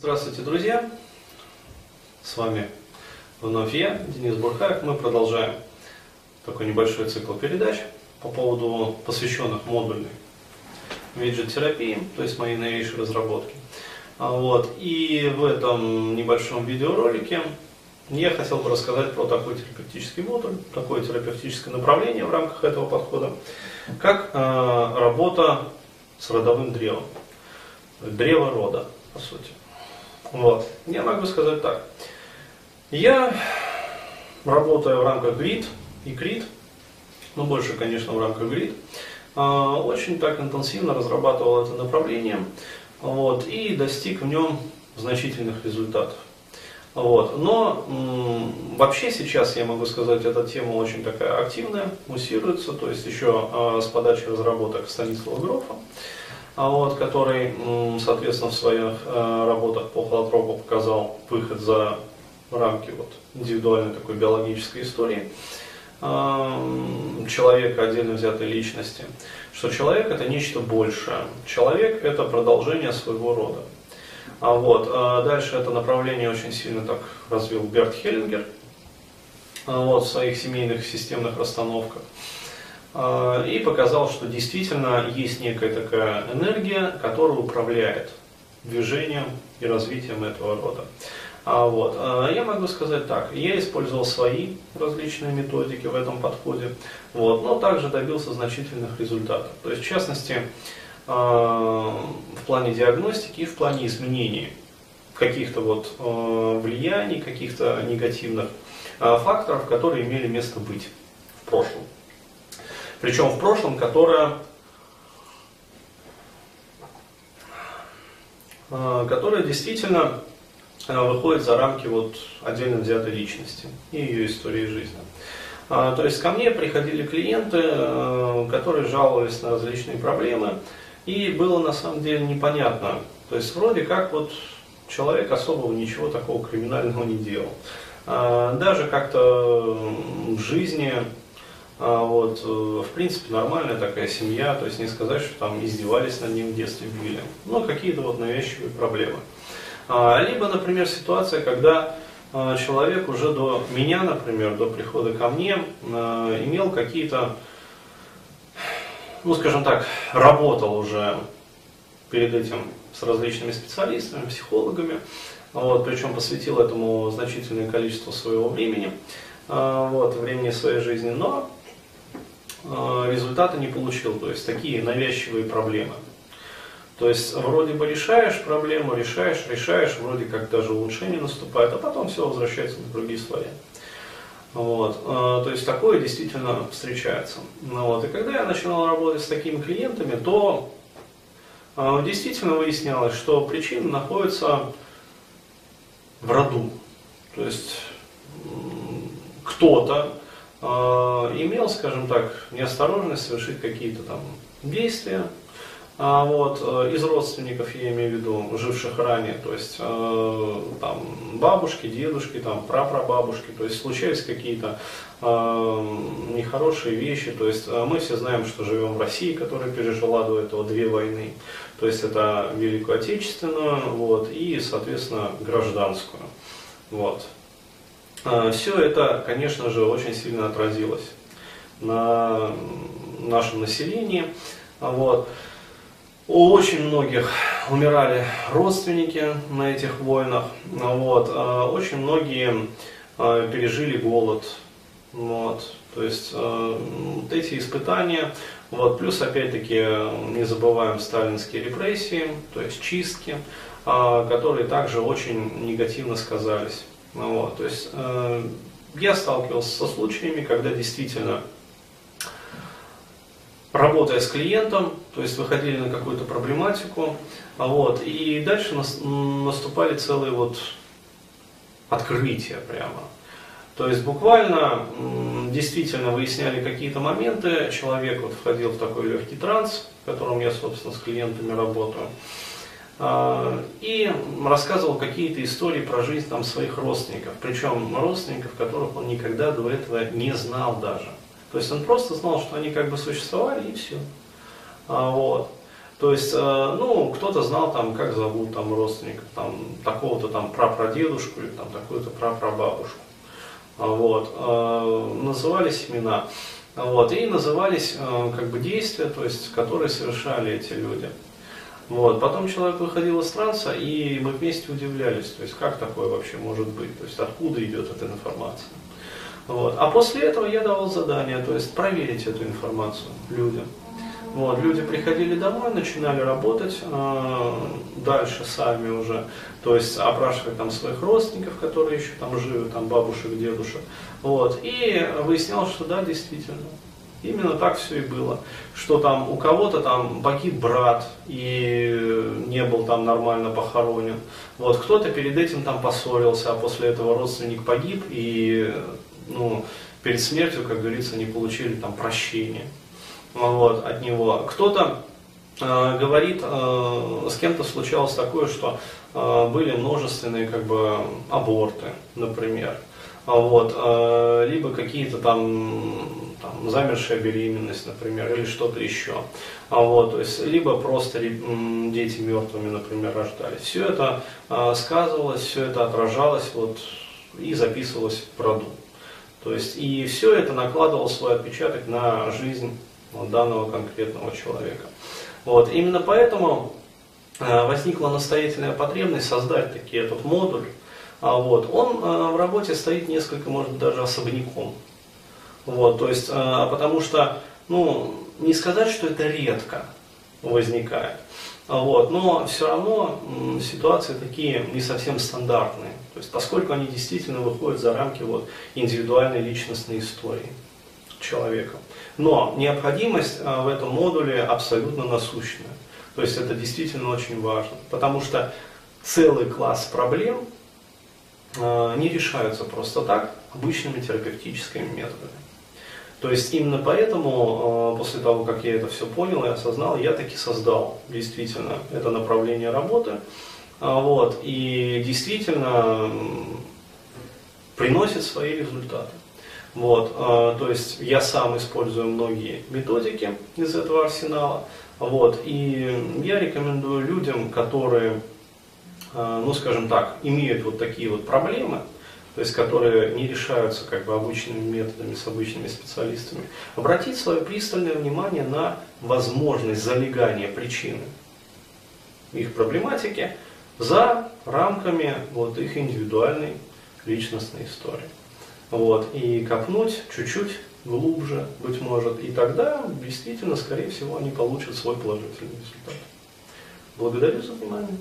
Здравствуйте, друзья! С вами вновь я, Денис Бурхаев. Мы продолжаем такой небольшой цикл передач по поводу посвященных модульной виджет-терапии, то есть моей новейшей разработки. А вот. И в этом небольшом видеоролике я хотел бы рассказать про такой терапевтический модуль, такое терапевтическое направление в рамках этого подхода, как э, работа с родовым древом. Древо рода, по сути. Вот. Я могу сказать так. Я работаю в рамках ГРИД и КРИД, ну больше, конечно, в рамках ГРИД, а, очень так интенсивно разрабатывал это направление вот, и достиг в нем значительных результатов. Вот. Но м, вообще сейчас, я могу сказать, эта тема очень такая активная, муссируется, то есть еще э, с подачи разработок Станислава Грофа, вот, который, соответственно, в своих э, работах по холотропу показал выход за рамки вот, индивидуальной такой биологической истории э, человека, отдельно взятой личности, что человек это нечто большее. Человек это продолжение своего рода. А вот, а дальше это направление очень сильно так развил Берт Хеллингер а вот, в своих семейных системных расстановках. А, и показал, что действительно есть некая такая энергия, которая управляет движением и развитием этого рода. А вот, я могу сказать так, я использовал свои различные методики в этом подходе, вот, но также добился значительных результатов. То есть, в частности, в плане диагностики и в плане изменений каких-то вот влияний, каких-то негативных факторов, которые имели место быть в прошлом. Причем в прошлом, которое, которое действительно выходит за рамки вот отдельно взятой личности и ее истории жизни. То есть ко мне приходили клиенты, которые жаловались на различные проблемы, и было на самом деле непонятно. То есть вроде как вот человек особого ничего такого криминального не делал. А, даже как-то в жизни а, вот, э, в принципе, нормальная такая семья, то есть не сказать, что там издевались над ним в детстве, били, но какие-то вот навязчивые проблемы. А, либо, например, ситуация, когда человек уже до меня, например, до прихода ко мне, имел какие-то ну, скажем так, работал уже перед этим с различными специалистами, психологами, вот, причем посвятил этому значительное количество своего времени, а, вот, времени своей жизни, но а, результата не получил, то есть такие навязчивые проблемы. То есть вроде бы решаешь проблему, решаешь, решаешь, вроде как даже улучшение наступает, а потом все возвращается на другие свои. Вот. А, то есть такое действительно встречается. Ну, вот. И когда я начинал работать с такими клиентами, то а, действительно выяснялось, что причина находится в роду. То есть кто-то э, имел, скажем так, неосторожность совершить какие-то там действия, а вот, э, из родственников, я имею в виду, живших ранее, то есть э, там бабушки, дедушки, там прапрабабушки, то есть случались какие-то э, нехорошие вещи, то есть э, мы все знаем, что живем в России, которая пережила до этого две войны, то есть это Великую Отечественную, вот, и, соответственно, гражданскую, вот. Э, все это, конечно же, очень сильно отразилось на нашем населении, вот. У очень многих умирали родственники на этих войнах. Вот. А очень многие а, пережили голод. Вот. То есть а, вот эти испытания, вот, плюс опять-таки не забываем сталинские репрессии, то есть чистки, которые также очень негативно сказались. Вот. То есть я сталкивался со случаями, когда действительно работая с клиентом, то есть выходили на какую-то проблематику, вот, и дальше наступали целые вот открытия прямо. То есть буквально действительно выясняли какие-то моменты, человек вот входил в такой легкий транс, в котором я, собственно, с клиентами работаю, и рассказывал какие-то истории про жизнь там своих родственников, причем родственников, которых он никогда до этого не знал даже. То есть он просто знал, что они как бы существовали и все. А, вот. То есть, э, ну, кто-то знал там, как зовут там родственника, там, такого-то там прапрадедушку или там такую-то прапрабабушку. Вот. Э, назывались имена. Вот. И назывались э, как бы действия, то есть, которые совершали эти люди. Вот. Потом человек выходил из транса, и мы вместе удивлялись, то есть как такое вообще может быть, то есть откуда идет эта информация. Вот. А после этого я давал задание, то есть проверить эту информацию людям. Вот, люди приходили домой, начинали работать э, дальше сами уже, то есть опрашивать там своих родственников, которые еще там живы, там бабушек, дедушек. Вот, и выяснялось, что да, действительно, Именно так все и было. Что там у кого-то там погиб брат и не был там нормально похоронен. Вот кто-то перед этим там поссорился, а после этого родственник погиб и ну, перед смертью, как говорится, не получили там прощения вот, от него. Кто-то э, говорит, э, с кем-то случалось такое, что э, были множественные как бы аборты, например. Вот, э, либо какие-то там там, замершая беременность, например, или что-то еще. А вот, то есть, либо просто дети мертвыми, например, рождались. Все это э, сказывалось, все это отражалось вот, и записывалось в роду. То есть, и все это накладывало свой отпечаток на жизнь данного конкретного человека. Вот, именно поэтому э, возникла настоятельная потребность создать таки этот модуль. А вот, он э, в работе стоит несколько, может быть, даже особняком. Вот, то есть, э, потому что, ну, не сказать, что это редко возникает. Вот, но все равно ситуации такие не совсем стандартные. То есть, поскольку они действительно выходят за рамки вот, индивидуальной личностной истории человека. Но необходимость э, в этом модуле абсолютно насущная. То есть это действительно очень важно. Потому что целый класс проблем не решаются просто так обычными терапевтическими методами. То есть именно поэтому, э, после того, как я это все понял и осознал, я таки создал действительно это направление работы. А, вот, и действительно приносит свои результаты. Вот, э, то есть я сам использую многие методики из этого арсенала. Вот, и я рекомендую людям, которые, э, ну скажем так, имеют вот такие вот проблемы, то есть которые не решаются как бы обычными методами с обычными специалистами, обратить свое пристальное внимание на возможность залегания причины их проблематики за рамками вот их индивидуальной личностной истории. Вот, и копнуть чуть-чуть глубже, быть может, и тогда действительно, скорее всего, они получат свой положительный результат. Благодарю за внимание.